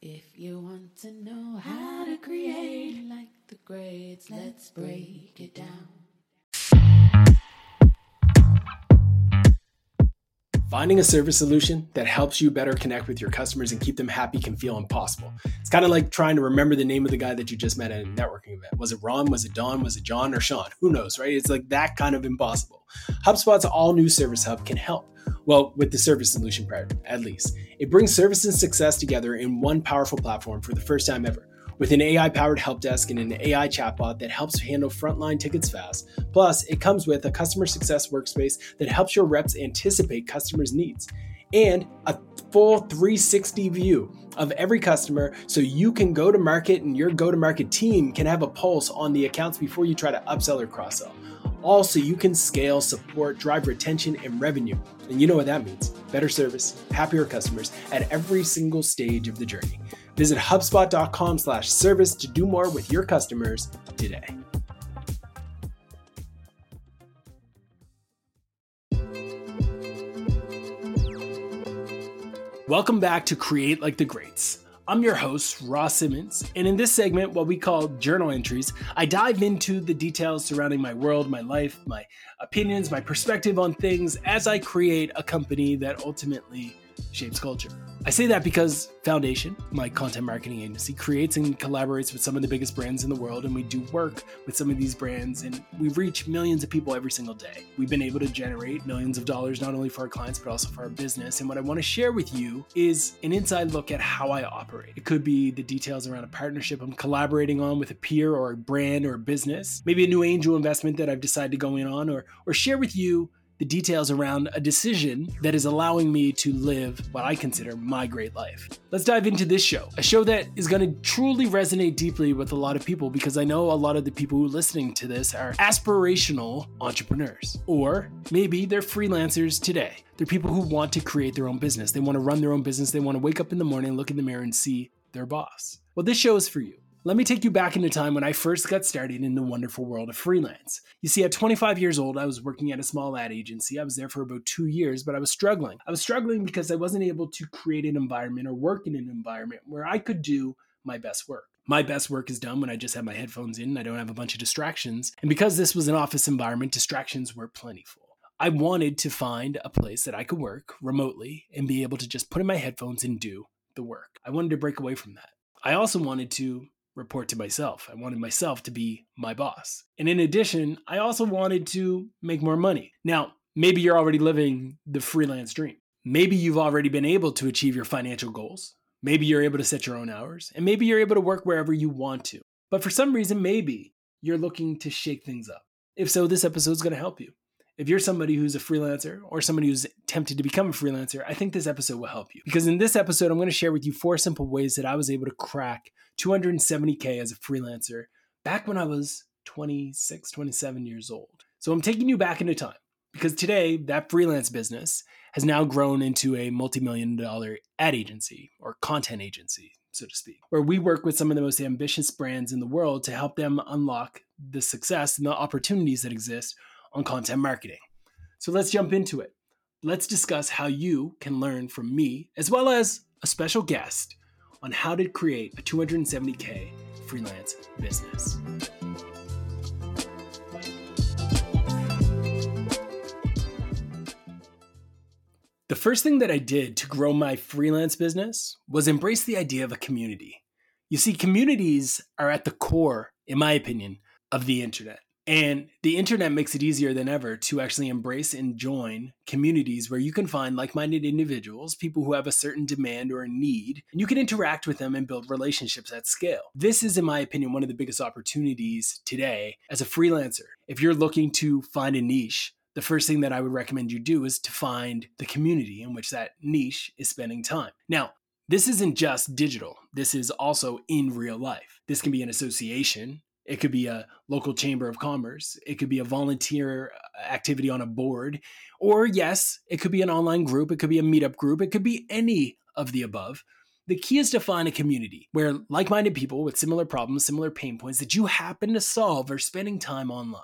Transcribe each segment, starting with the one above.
If you want to know how to create like the greats, let's break it down. Finding a service solution that helps you better connect with your customers and keep them happy can feel impossible. It's kind of like trying to remember the name of the guy that you just met at a networking event. Was it Ron? Was it Don? Was it John or Sean? Who knows, right? It's like that kind of impossible. HubSpot's all new Service Hub can help. Well, with the service solution part, at least. It brings service and success together in one powerful platform for the first time ever with an AI powered help desk and an AI chatbot that helps handle frontline tickets fast. Plus, it comes with a customer success workspace that helps your reps anticipate customers' needs and a full 360 view of every customer so you can go to market and your go to market team can have a pulse on the accounts before you try to upsell or cross sell. Also, you can scale, support, drive retention, and revenue. And you know what that means better service, happier customers at every single stage of the journey. Visit HubSpot.com slash service to do more with your customers today. Welcome back to Create Like the Greats. I'm your host, Ross Simmonds, and in this segment, what we call journal entries, I dive into the details surrounding my world, my life, my opinions, my perspective on things as I create a company that ultimately shapes culture. I say that because Foundation, my content marketing agency, creates and collaborates with some of the biggest brands in the world, and we do work with some of these brands, and we reach millions of people every single day. We've been able to generate millions of dollars not only for our clients, but also for our business. And what I want to share with you is an inside look at how I operate. It could be the details around a partnership I'm collaborating on with a peer or a brand or a business, maybe a new angel investment that I've decided to go in on, or, or share with you the details around a decision that is allowing me to live what I consider my great life. Let's dive into this show, a show that is going to truly resonate deeply with a lot of people because I know a lot of the people who are listening to this are aspirational entrepreneurs, or maybe they're freelancers today. They're people who want to create their own business. They want to run their own business. They want to wake up in the morning, look in the mirror, and see their boss. Well, this show is for you. Let me take you back into time when I first got started in the wonderful world of freelance. You see, at 25 years old, I was working at a small ad agency. I was there for about two years, but I was struggling. I was struggling because I wasn't able to create an environment or work in an environment where I could do my best work. My best work is done when I just have my headphones in and I don't have a bunch of distractions. And because this was an office environment, distractions were plentiful. I wanted to find a place that I could work remotely and be able to just put in my headphones and do the work. I wanted to break away from that. I also wanted to report to myself. I wanted myself to be my boss. And in addition, I also wanted to make more money. Now, maybe you're already living the freelance dream. Maybe you've already been able to achieve your financial goals. Maybe you're able to set your own hours. And maybe you're able to work wherever you want to. But for some reason, maybe you're looking to shake things up. If so, this episode is going to help you. If you're somebody who's a freelancer or somebody who's tempted to become a freelancer, I think this episode will help you. Because in this episode, I'm going to share with you four simple ways that I was able to crack 270K as a freelancer back when I was 26, 27 years old. So I'm taking you back into time because today that freelance business has now grown into a multi million dollar ad agency or content agency, so to speak, where we work with some of the most ambitious brands in the world to help them unlock the success and the opportunities that exist on content marketing. So let's jump into it. Let's discuss how you can learn from me, as well as a special guest, on how to create a 270K freelance business. The first thing that I did to grow my freelance business was embrace the idea of a community. You see, communities are at the core, in my opinion, of the internet. And the internet makes it easier than ever to actually embrace and join communities where you can find like minded individuals, people who have a certain demand or a need, and you can interact with them and build relationships at scale. This is, in my opinion, one of the biggest opportunities today as a freelancer. If you're looking to find a niche, the first thing that I would recommend you do is to find the community in which that niche is spending time. Now, this isn't just digital. This is also in real life. This can be an association, it could be a local chamber of commerce. It could be a volunteer uh, activity on a board. Or, yes, it could be an online group. It could be a meetup group. It could be any of the above. The key is to find a community where like minded people with similar problems, similar pain points that you happen to solve are spending time online.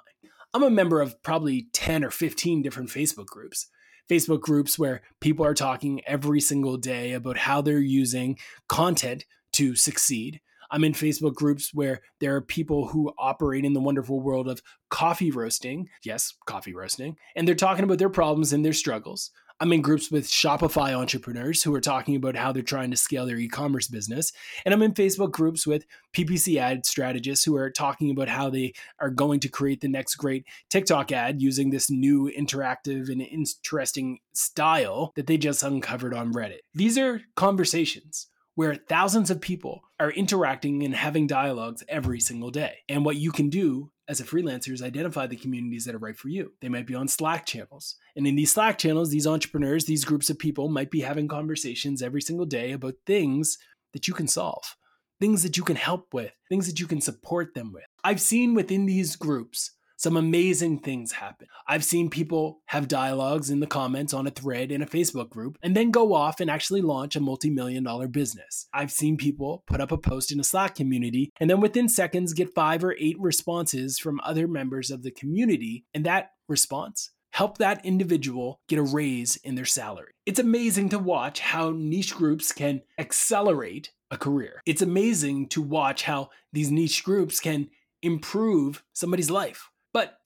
I'm a member of probably 10 or 15 different Facebook groups. Facebook groups where people are talking every single day about how they're using content to succeed. I'm in Facebook groups where there are people who operate in the wonderful world of coffee roasting. Yes, coffee roasting. And they're talking about their problems and their struggles. I'm in groups with Shopify entrepreneurs who are talking about how they're trying to scale their e commerce business. And I'm in Facebook groups with PPC ad strategists who are talking about how they are going to create the next great TikTok ad using this new interactive and interesting style that they just uncovered on Reddit. These are conversations where thousands of people are interacting and having dialogues every single day. And what you can do as a freelancer is identify the communities that are right for you. They might be on Slack channels. And in these Slack channels, these entrepreneurs, these groups of people might be having conversations every single day about things that you can solve, things that you can help with, things that you can support them with. I've seen within these groups some amazing things happen. I've seen people have dialogues in the comments on a thread in a Facebook group and then go off and actually launch a multi million dollar business. I've seen people put up a post in a Slack community and then within seconds get five or eight responses from other members of the community. And that response helped that individual get a raise in their salary. It's amazing to watch how niche groups can accelerate a career. It's amazing to watch how these niche groups can improve somebody's life.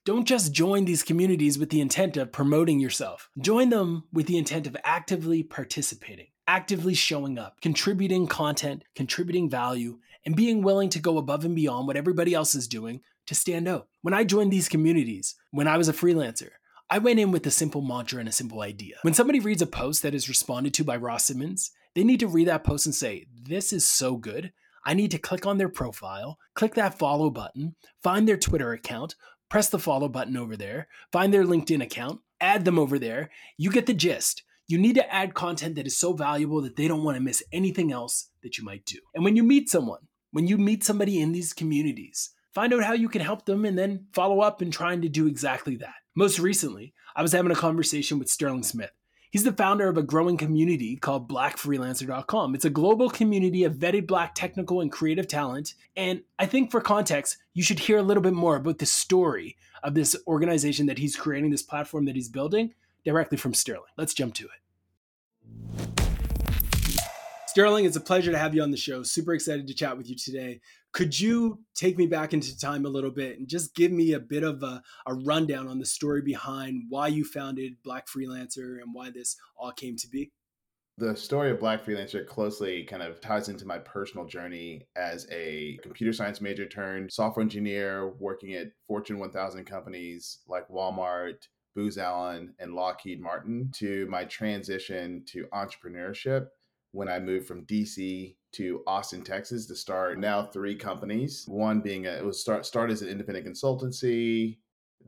Don't just join these communities with the intent of promoting yourself. Join them with the intent of actively participating, actively showing up, contributing content, contributing value, and being willing to go above and beyond what everybody else is doing to stand out. When I joined these communities, when I was a freelancer, I went in with a simple mantra and a simple idea. When somebody reads a post that is responded to by Ross Simmonds, they need to read that post and say, This is so good. I need to click on their profile, click that follow button, find their Twitter account, press the follow button over there, find their LinkedIn account, add them over there. You get the gist. You need to add content that is so valuable that they don't want to miss anything else that you might do. And when you meet someone, when you meet somebody in these communities, find out how you can help them and then follow up and trying to do exactly that. Most recently, I was having a conversation with Sterling Smith. He's the founder of a growing community called blackfreelancer.com. It's a global community of vetted black technical and creative talent. And I think for context, you should hear a little bit more about the story of this organization that he's creating, this platform that he's building directly from Sterling. Let's jump to it. Sterling, it's a pleasure to have you on the show. Super excited to chat with you today. Could you take me back into time a little bit and just give me a bit of a, a rundown on the story behind why you founded Black Freelancer and why this all came to be? The story of Black Freelancer closely kind of ties into my personal journey as a computer science major turned software engineer working at Fortune 1000 companies like Walmart, Booz Allen, and Lockheed Martin to my transition to entrepreneurship when I moved from DC to Austin, Texas to start now three companies. One being a, it was start start as an independent consultancy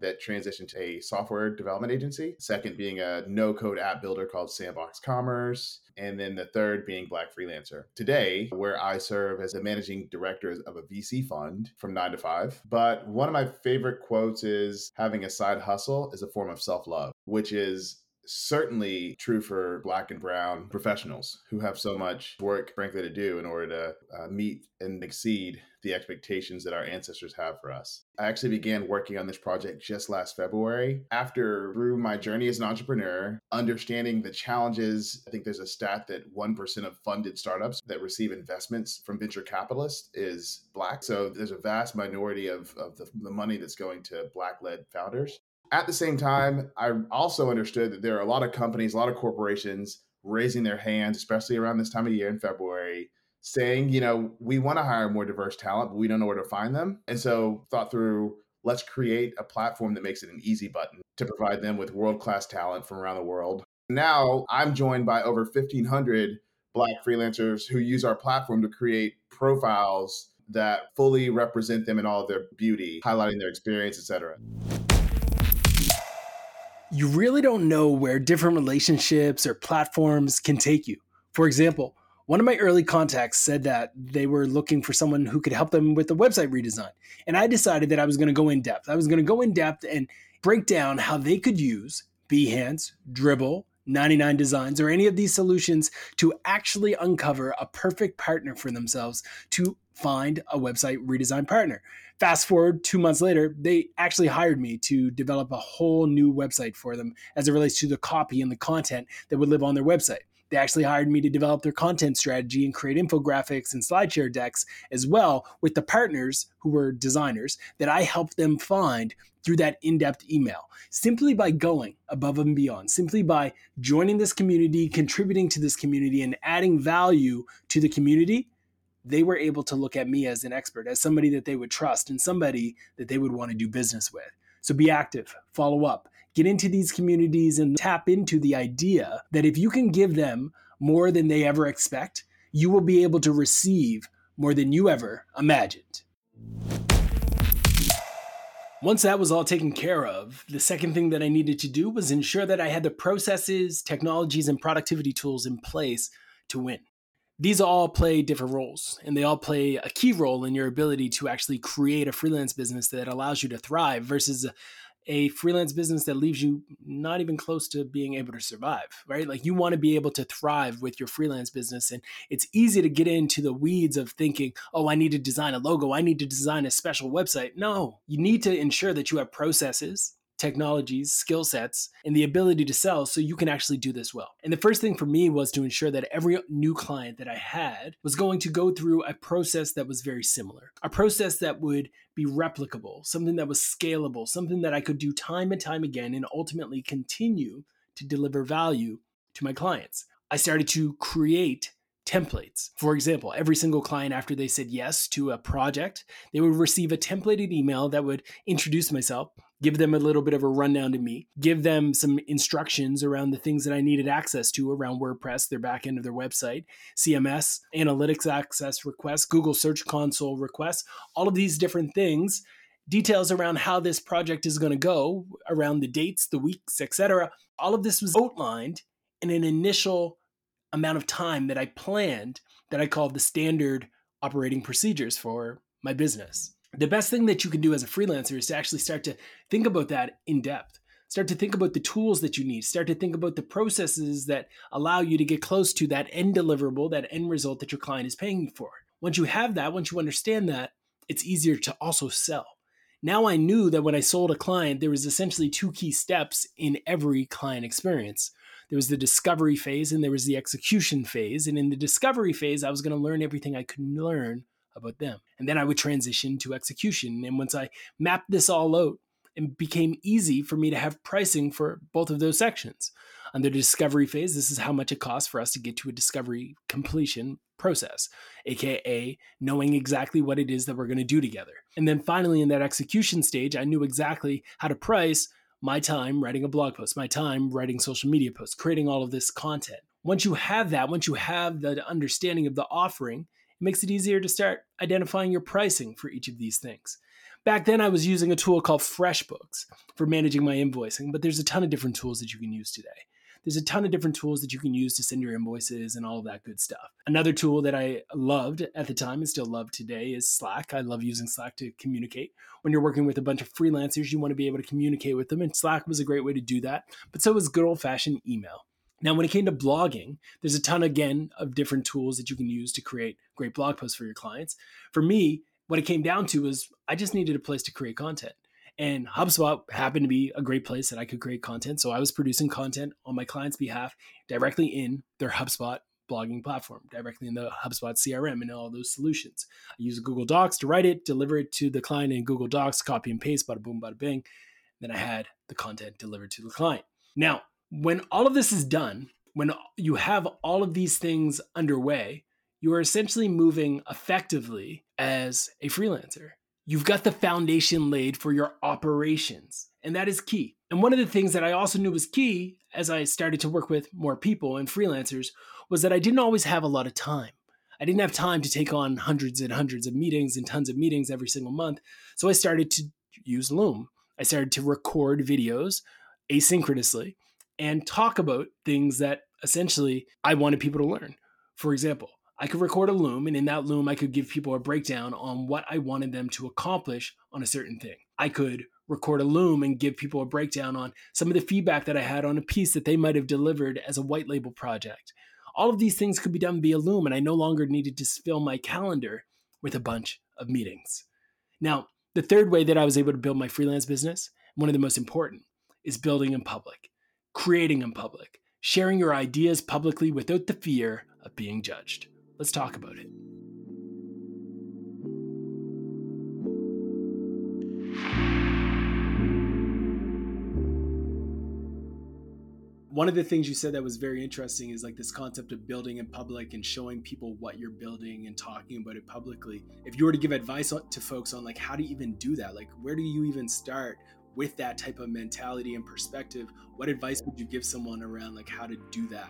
that transitioned to a software development agency. Second being a no code app builder called Sandbox Commerce. And then the third being Black Freelancer. Today, where I serve as the managing director of a VC fund from nine to five. But one of my favorite quotes is having a side hustle is a form of self love, which is certainly true for black and brown professionals who have so much work, frankly, to do in order to uh, meet and exceed the expectations that our ancestors have for us. I actually began working on this project just last February after through my journey as an entrepreneur, understanding the challenges. I think there's a stat that 1% of funded startups that receive investments from venture capitalists is black. So there's a vast minority of, of the, the money that's going to black led founders. At the same time, I also understood that there are a lot of companies, a lot of corporations raising their hands, especially around this time of year in February, saying, you know, we want to hire more diverse talent, but we don't know where to find them. And so thought through, let's create a platform that makes it an easy button to provide them with world-class talent from around the world. Now I'm joined by over 1500 black freelancers who use our platform to create profiles that fully represent them in all of their beauty, highlighting their experience, etc you really don't know where different relationships or platforms can take you. For example, one of my early contacts said that they were looking for someone who could help them with a website redesign. And I decided that I was going to go in depth. I was going to go in depth and break down how they could use Behance, Dribbble, 99 Designs, or any of these solutions to actually uncover a perfect partner for themselves to find a website redesign partner. Fast forward two months later, they actually hired me to develop a whole new website for them as it relates to the copy and the content that would live on their website. They actually hired me to develop their content strategy and create infographics and slideshare decks as well with the partners who were designers that I helped them find through that in depth email. Simply by going above and beyond, simply by joining this community, contributing to this community, and adding value to the community, they were able to look at me as an expert, as somebody that they would trust, and somebody that they would want to do business with. So be active, follow up, get into these communities, and tap into the idea that if you can give them more than they ever expect, you will be able to receive more than you ever imagined. Once that was all taken care of, the second thing that I needed to do was ensure that I had the processes, technologies, and productivity tools in place to win. These all play different roles, and they all play a key role in your ability to actually create a freelance business that allows you to thrive versus a freelance business that leaves you not even close to being able to survive, right? Like you want to be able to thrive with your freelance business. And it's easy to get into the weeds of thinking, oh, I need to design a logo, I need to design a special website. No, you need to ensure that you have processes technologies, skill sets, and the ability to sell so you can actually do this well. And the first thing for me was to ensure that every new client that I had was going to go through a process that was very similar, a process that would be replicable, something that was scalable, something that I could do time and time again and ultimately continue to deliver value to my clients. I started to create templates. For example, every single client, after they said yes to a project, they would receive a templated email that would introduce myself, give them a little bit of a rundown to me, give them some instructions around the things that I needed access to around WordPress, their back end of their website, CMS, analytics access requests, Google Search Console requests, all of these different things. Details around how this project is going to go, around the dates, the weeks, etc. All of this was outlined in an initial amount of time that I planned that I called the standard operating procedures for my business. The best thing that you can do as a freelancer is to actually start to think about that in depth. Start to think about the tools that you need. Start to think about the processes that allow you to get close to that end deliverable, that end result that your client is paying you for. Once you have that, once you understand that, it's easier to also sell. Now I knew that when I sold a client, there was essentially two key steps in every client experience there was the discovery phase and there was the execution phase. And in the discovery phase, I was going to learn everything I could learn about them. And then I would transition to execution. And once I mapped this all out, it became easy for me to have pricing for both of those sections. On the discovery phase, this is how much it costs for us to get to a discovery completion process, aka knowing exactly what it is that we're going to do together. And then finally, in that execution stage, I knew exactly how to price my time writing a blog post, my time writing social media posts, creating all of this content. Once you have that, once you have the understanding of the offering, it makes it easier to start identifying your pricing for each of these things. Back then, I was using a tool called FreshBooks for managing my invoicing, but there's a ton of different tools that you can use today there's a ton of different tools that you can use to send your invoices and all of that good stuff. Another tool that I loved at the time and still love today is Slack. I love using Slack to communicate. When you're working with a bunch of freelancers, you want to be able to communicate with them, and Slack was a great way to do that. But so was good old fashioned email. Now, when it came to blogging, there's a ton again of different tools that you can use to create great blog posts for your clients. For me, what it came down to was I just needed a place to create content. And HubSpot happened to be a great place that I could create content. So I was producing content on my client's behalf directly in their HubSpot blogging platform, directly in the HubSpot CRM and all those solutions. I use Google Docs to write it, deliver it to the client in Google Docs, copy and paste, bada boom, bada bing. Then I had the content delivered to the client. Now, when all of this is done, when you have all of these things underway, you are essentially moving effectively as a freelancer. You've got the foundation laid for your operations, and that is key. And one of the things that I also knew was key as I started to work with more people and freelancers was that I didn't always have a lot of time. I didn't have time to take on hundreds and hundreds of meetings and tons of meetings every single month. So I started to use Loom. I started to record videos asynchronously and talk about things that essentially I wanted people to learn. For example, I could record a loom, and in that loom, I could give people a breakdown on what I wanted them to accomplish on a certain thing. I could record a loom and give people a breakdown on some of the feedback that I had on a piece that they might have delivered as a white label project. All of these things could be done via Loom, and I no longer needed to fill my calendar with a bunch of meetings. Now, the third way that I was able to build my freelance business, one of the most important, is building in public, creating in public, sharing your ideas publicly without the fear of being judged. Let's talk about it. one of the things you said that was very interesting is like this concept of building in public and showing people what you're building and talking about it publicly if you were to give advice to folks on like how to even do that like where do you even start with that type of mentality and perspective what advice would you give someone around like how to do that?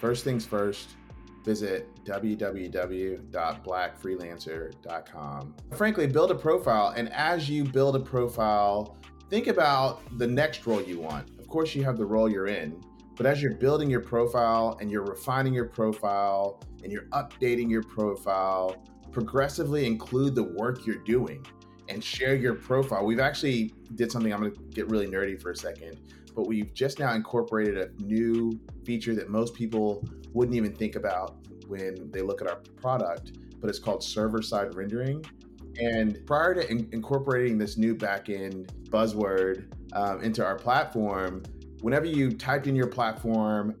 First things first visit www.blackfreelancer.com frankly build a profile and as you build a profile think about the next role you want. Of course you have the role you're in, but as you're building your profile and you're refining your profile and you're updating your profile, progressively include the work you're doing and share your profile. We've actually did something I'm going to get really nerdy for a second, but we've just now incorporated a new feature that most people wouldn't even think about when they look at our product, but it's called server side rendering. And prior to in- incorporating this new backend buzzword um, into our platform, whenever you typed in your platform,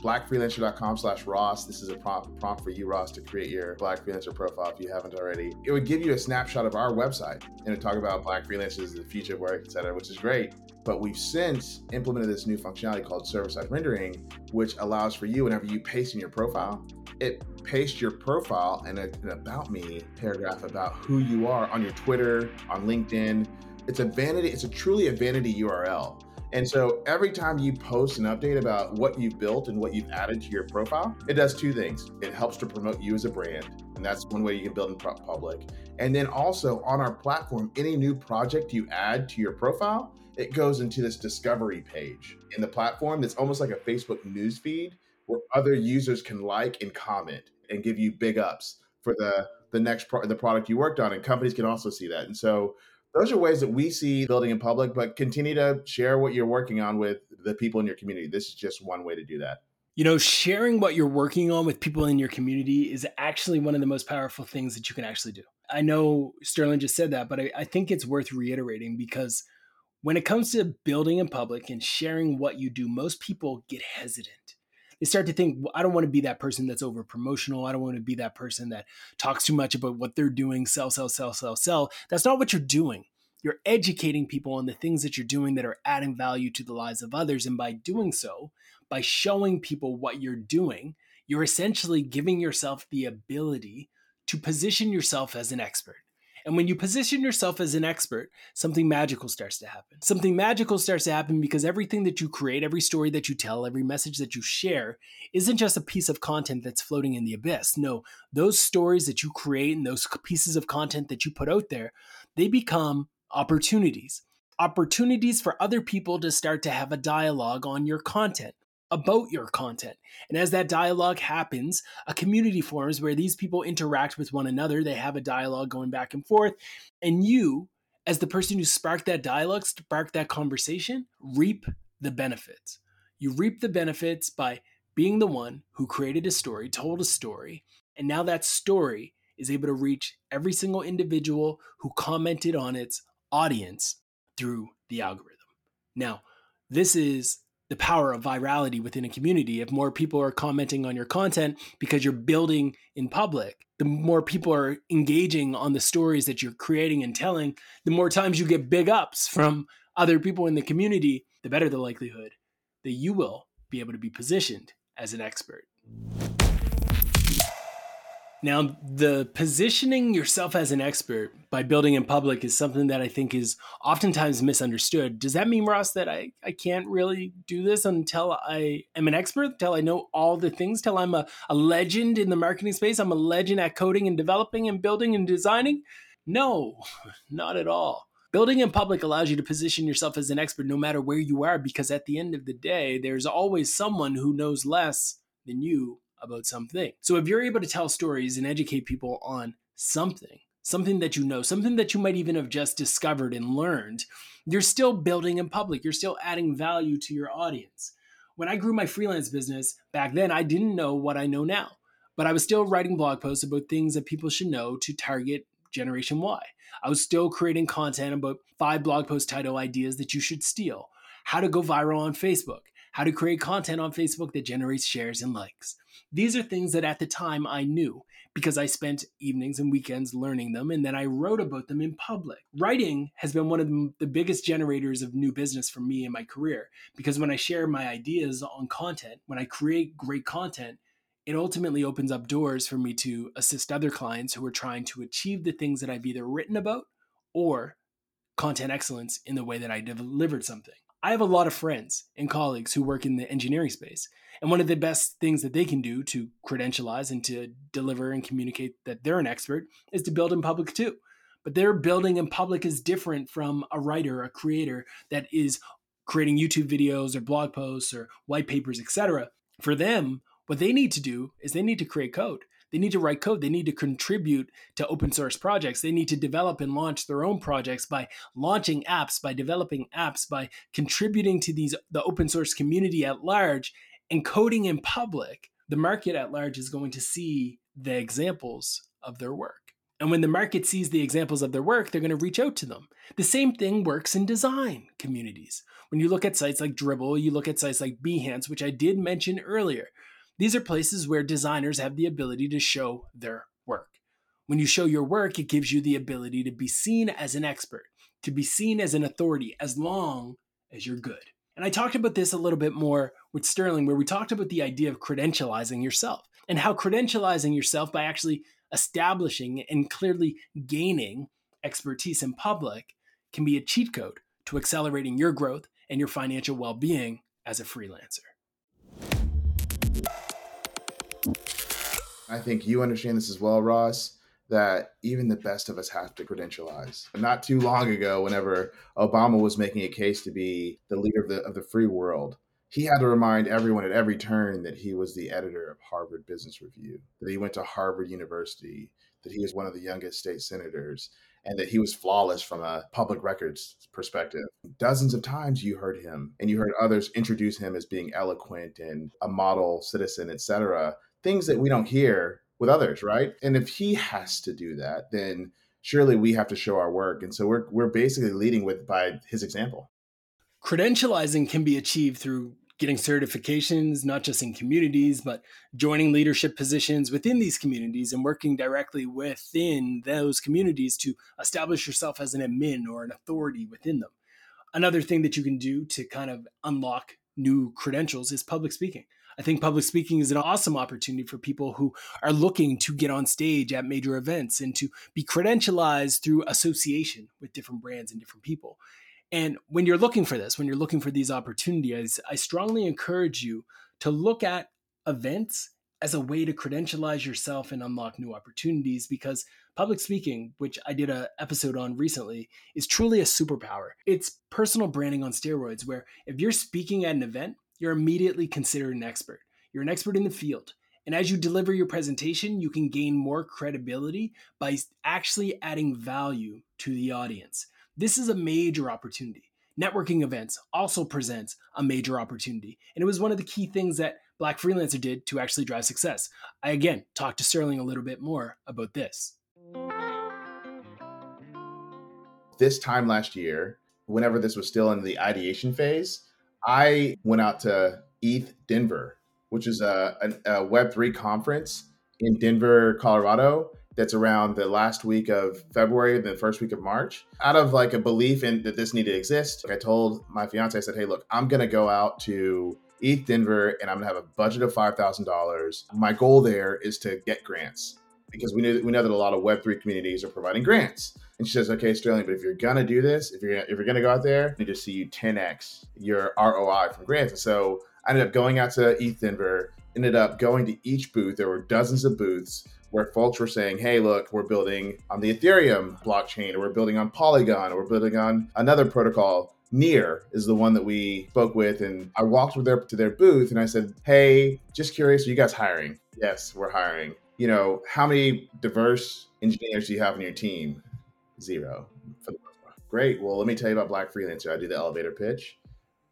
blackfreelancer.com slash Ross. This is a prompt, prompt for you, Ross, to create your Black Freelancer profile if you haven't already. It would give you a snapshot of our website and it talk about Black freelancers, the future of work, et cetera, which is great. But we've since implemented this new functionality called server-side rendering, which allows for you, whenever you paste in your profile, it pastes your profile and an about me paragraph about who you are on your Twitter, on LinkedIn, it's a vanity, it's a truly a vanity URL. And so every time you post an update about what you've built and what you've added to your profile, it does two things. It helps to promote you as a brand, and that's one way you can build in public. And then also on our platform, any new project you add to your profile, it goes into this discovery page in the platform that's almost like a Facebook news feed where other users can like and comment and give you big ups for the the next pro- the product you worked on and companies can also see that. And so those are ways that we see building in public, but continue to share what you're working on with the people in your community. This is just one way to do that. You know, sharing what you're working on with people in your community is actually one of the most powerful things that you can actually do. I know Sterling just said that, but I, I think it's worth reiterating because when it comes to building in public and sharing what you do, most people get hesitant they start to think, well, I don't want to be that person that's over promotional. I don't want to be that person that talks too much about what they're doing, sell, sell, sell, sell, sell. That's not what you're doing. You're educating people on the things that you're doing that are adding value to the lives of others. And by doing so, by showing people what you're doing, you're essentially giving yourself the ability to position yourself as an expert. And when you position yourself as an expert, something magical starts to happen. Something magical starts to happen because everything that you create, every story that you tell, every message that you share isn't just a piece of content that's floating in the abyss. No, those stories that you create and those pieces of content that you put out there, they become opportunities. Opportunities for other people to start to have a dialogue on your content about your content. And as that dialogue happens, a community forms where these people interact with one another. They have a dialogue going back and forth. And you, as the person who sparked that dialogue, sparked that conversation, reap the benefits. You reap the benefits by being the one who created a story, told a story, and now that story is able to reach every single individual who commented on its audience through the algorithm. Now, this is the power of virality within a community. If more people are commenting on your content because you're building in public, the more people are engaging on the stories that you're creating and telling, the more times you get big ups from other people in the community, the better the likelihood that you will be able to be positioned as an expert. Now, the positioning yourself as an expert by building in public is something that I think is oftentimes misunderstood. Does that mean, Ross, that I, I can't really do this until I am an expert, until I know all the things, till I'm a, a legend in the marketing space? I'm a legend at coding and developing and building and designing? No, not at all. Building in public allows you to position yourself as an expert no matter where you are, because at the end of the day, there's always someone who knows less than you about something. So if you're able to tell stories and educate people on something, something that you know, something that you might even have just discovered and learned, you're still building in public. You're still adding value to your audience. When I grew my freelance business back then, I didn't know what I know now, but I was still writing blog posts about things that people should know to target Generation Y. I was still creating content about five blog post title ideas that you should steal, how to go viral on Facebook, how to create content on Facebook that generates shares and likes. These are things that at the time I knew because I spent evenings and weekends learning them and then I wrote about them in public. Writing has been one of the biggest generators of new business for me in my career because when I share my ideas on content, when I create great content, it ultimately opens up doors for me to assist other clients who are trying to achieve the things that I've either written about or content excellence in the way that I delivered something. I have a lot of friends and colleagues who work in the engineering space. And one of the best things that they can do to credentialize and to deliver and communicate that they're an expert is to build in public too. But their building in public is different from a writer, a creator that is creating YouTube videos or blog posts or white papers, etc. For them, what they need to do is they need to create code. They need to write code. They need to contribute to open source projects. They need to develop and launch their own projects by launching apps, by developing apps, by contributing to these the open source community at large and coding in public. The market at large is going to see the examples of their work. And when the market sees the examples of their work, they're going to reach out to them. The same thing works in design communities. When you look at sites like Dribbble, you look at sites like Behance, which I did mention earlier. These are places where designers have the ability to show their work. When you show your work, it gives you the ability to be seen as an expert, to be seen as an authority, as long as you're good. And I talked about this a little bit more with Sterling, where we talked about the idea of credentializing yourself and how credentializing yourself by actually establishing and clearly gaining expertise in public can be a cheat code to accelerating your growth and your financial well being as a freelancer. I think you understand this as well, Ross, that even the best of us have to credentialize. Not too long ago, whenever Obama was making a case to be the leader of the, of the free world, he had to remind everyone at every turn that he was the editor of Harvard Business Review, that he went to Harvard University, that he was one of the youngest state senators, and that he was flawless from a public records perspective. Dozens of times you heard him and you heard others introduce him as being eloquent and a model citizen, etc things that we don't hear with others, right? And if he has to do that, then surely we have to show our work. And so we're we're basically leading with by his example. Credentializing can be achieved through getting certifications, not just in communities, but joining leadership positions within these communities and working directly within those communities to establish yourself as an admin or an authority within them. Another thing that you can do to kind of unlock new credentials is public speaking. I think public speaking is an awesome opportunity for people who are looking to get on stage at major events and to be credentialized through association with different brands and different people. And when you're looking for this, when you're looking for these opportunities, I strongly encourage you to look at events as a way to credentialize yourself and unlock new opportunities because public speaking, which I did an episode on recently, is truly a superpower. It's personal branding on steroids, where if you're speaking at an event, you're immediately considered an expert. You're an expert in the field. And as you deliver your presentation, you can gain more credibility by actually adding value to the audience. This is a major opportunity. Networking events also presents a major opportunity. And it was one of the key things that Black Freelancer did to actually drive success. I again talked to Sterling a little bit more about this. This time last year, whenever this was still in the ideation phase, I went out to ETH Denver, which is a, a, a Web3 conference in Denver, Colorado. That's around the last week of February, the first week of March. Out of like a belief in that this needed to exist, like I told my fiance, I said, "Hey, look, I'm gonna go out to ETH Denver, and I'm gonna have a budget of five thousand dollars. My goal there is to get grants because we know we know that a lot of Web three communities are providing grants. And she says, "Okay, Sterling, but if you're gonna do this, if you're if you're gonna go out there, I need to see you 10x your ROI from grants." And so I ended up going out to ETH Denver. Ended up going to each booth. There were dozens of booths where folks were saying, "Hey, look, we're building on the Ethereum blockchain, or we're building on Polygon, or we're building on another protocol." Near is the one that we spoke with, and I walked with their to their booth, and I said, "Hey, just curious, are you guys hiring?" Yes, we're hiring you know, how many diverse engineers do you have on your team? Zero. Great. Well, let me tell you about Black Freelancer. I do the elevator pitch.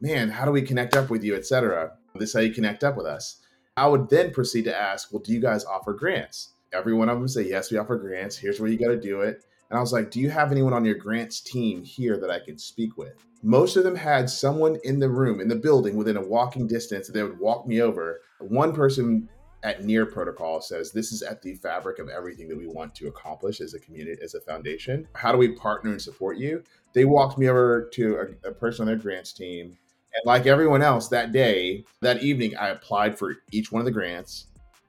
Man, how do we connect up with you, etc. This is how you connect up with us. I would then proceed to ask, well, do you guys offer grants? Every one of them say, yes, we offer grants. Here's where you got to do it. And I was like, Do you have anyone on your grants team here that I can speak with? Most of them had someone in the room, in the building, within a walking distance that they would walk me over. One person at Near Protocol says this is at the fabric of everything that we want to accomplish as a community, as a foundation. How do we partner and support you? They walked me over to a, a person on their grants team. And like everyone else that day, that evening, I applied for each one of the grants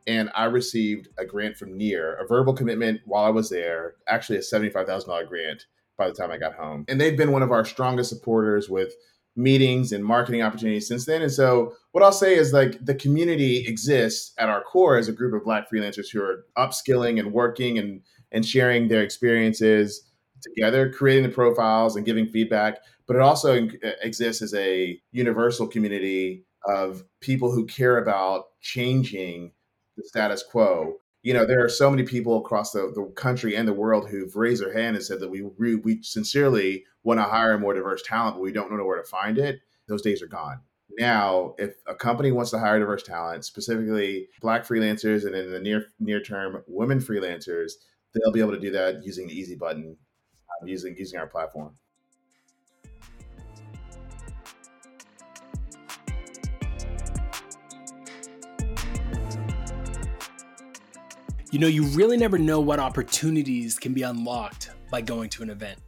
and I received a grant from Near, a verbal commitment while I was there, actually a $75,000 grant by the time I got home. And they've been one of our strongest supporters with meetings and marketing opportunities since then. And so, what I'll say is like the community exists at our core as a group of Black freelancers who are upskilling and working and and sharing their experiences together, creating the profiles and giving feedback. But it also uh, exists as a universal community of people who care about changing the status quo. You know, there are so many people across the, the country and the world who've raised their hand and said that we re, we sincerely want to hire more diverse talent, but we don't know where to find it. Those days are gone. Now, if a company wants to hire diverse talent, specifically black freelancers and in the near near term women freelancers, they'll be able to do that using the easy button, um, using using our platform. You know, you really never know what opportunities can be unlocked by going to an event.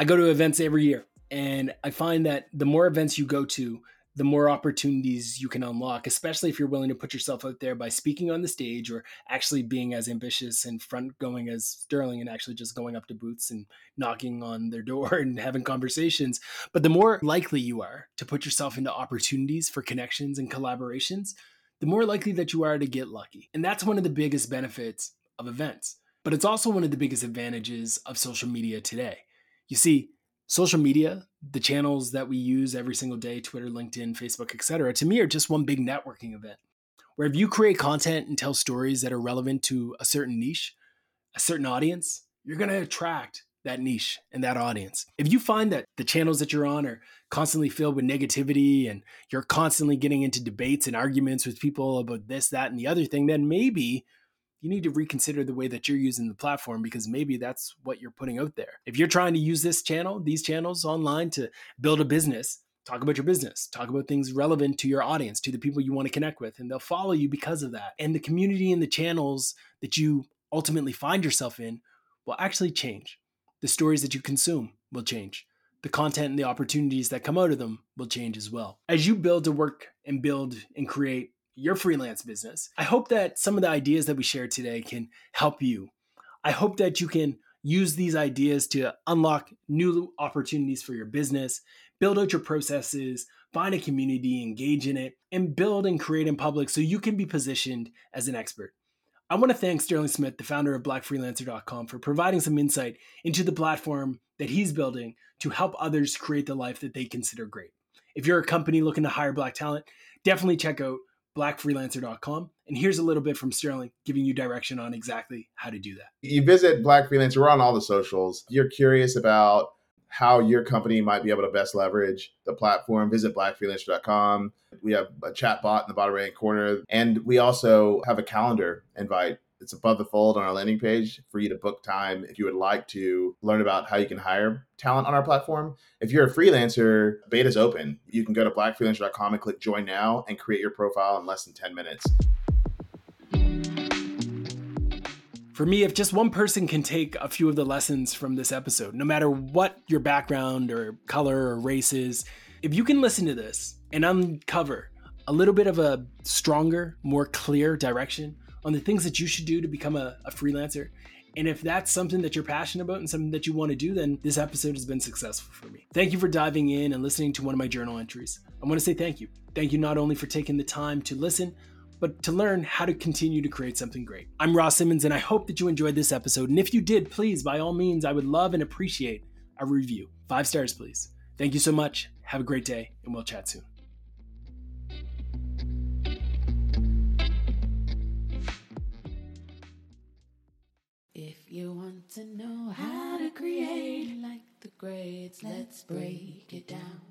I go to events every year, and I find that the more events you go to, the more opportunities you can unlock, especially if you're willing to put yourself out there by speaking on the stage or actually being as ambitious and front going as Sterling and actually just going up to booths and knocking on their door and having conversations. But the more likely you are to put yourself into opportunities for connections and collaborations, the more likely that you are to get lucky. And that's one of the biggest benefits of events. But it's also one of the biggest advantages of social media today. You see, social media, the channels that we use every single day, Twitter, LinkedIn, Facebook, etc., to me are just one big networking event. Where if you create content and tell stories that are relevant to a certain niche, a certain audience, you're going to attract that niche and that audience. If you find that the channels that you're on are constantly filled with negativity and you're constantly getting into debates and arguments with people about this, that, and the other thing, then maybe you need to reconsider the way that you're using the platform because maybe that's what you're putting out there. If you're trying to use this channel, these channels online to build a business, talk about your business, talk about things relevant to your audience, to the people you want to connect with, and they'll follow you because of that. And the community and the channels that you ultimately find yourself in will actually change the stories that you consume will change. The content and the opportunities that come out of them will change as well. As you build to work and build and create your freelance business, I hope that some of the ideas that we shared today can help you. I hope that you can use these ideas to unlock new opportunities for your business, build out your processes, find a community, engage in it, and build and create in public so you can be positioned as an expert. I want to thank Sterling Smith, the founder of blackfreelancer.com, for providing some insight into the platform that he's building to help others create the life that they consider great. If you're a company looking to hire black talent, definitely check out blackfreelancer.com. And here's a little bit from Sterling giving you direction on exactly how to do that. You visit Black Freelancer, we're on all the socials. You're curious about how your company might be able to best leverage the platform, visit blackfreelancer.com. We have a chat bot in the bottom right corner, and we also have a calendar invite. It's above the fold on our landing page for you to book time if you would like to learn about how you can hire talent on our platform. If you're a freelancer, beta's open. You can go to blackfreelancer.com and click join now and create your profile in less than 10 minutes. For me, if just one person can take a few of the lessons from this episode, no matter what your background or color or race is, if you can listen to this and uncover a little bit of a stronger, more clear direction on the things that you should do to become a, a freelancer, and if that's something that you're passionate about and something that you want to do, then this episode has been successful for me. Thank you for diving in and listening to one of my journal entries. I want to say thank you. Thank you not only for taking the time to listen, but to learn how to continue to create something great. I'm Ross Simmonds, and I hope that you enjoyed this episode. And if you did, please, by all means, I would love and appreciate a review. Five stars, please. Thank you so much. Have a great day, and we'll chat soon. You want to know how to create like the greats, let's break it down.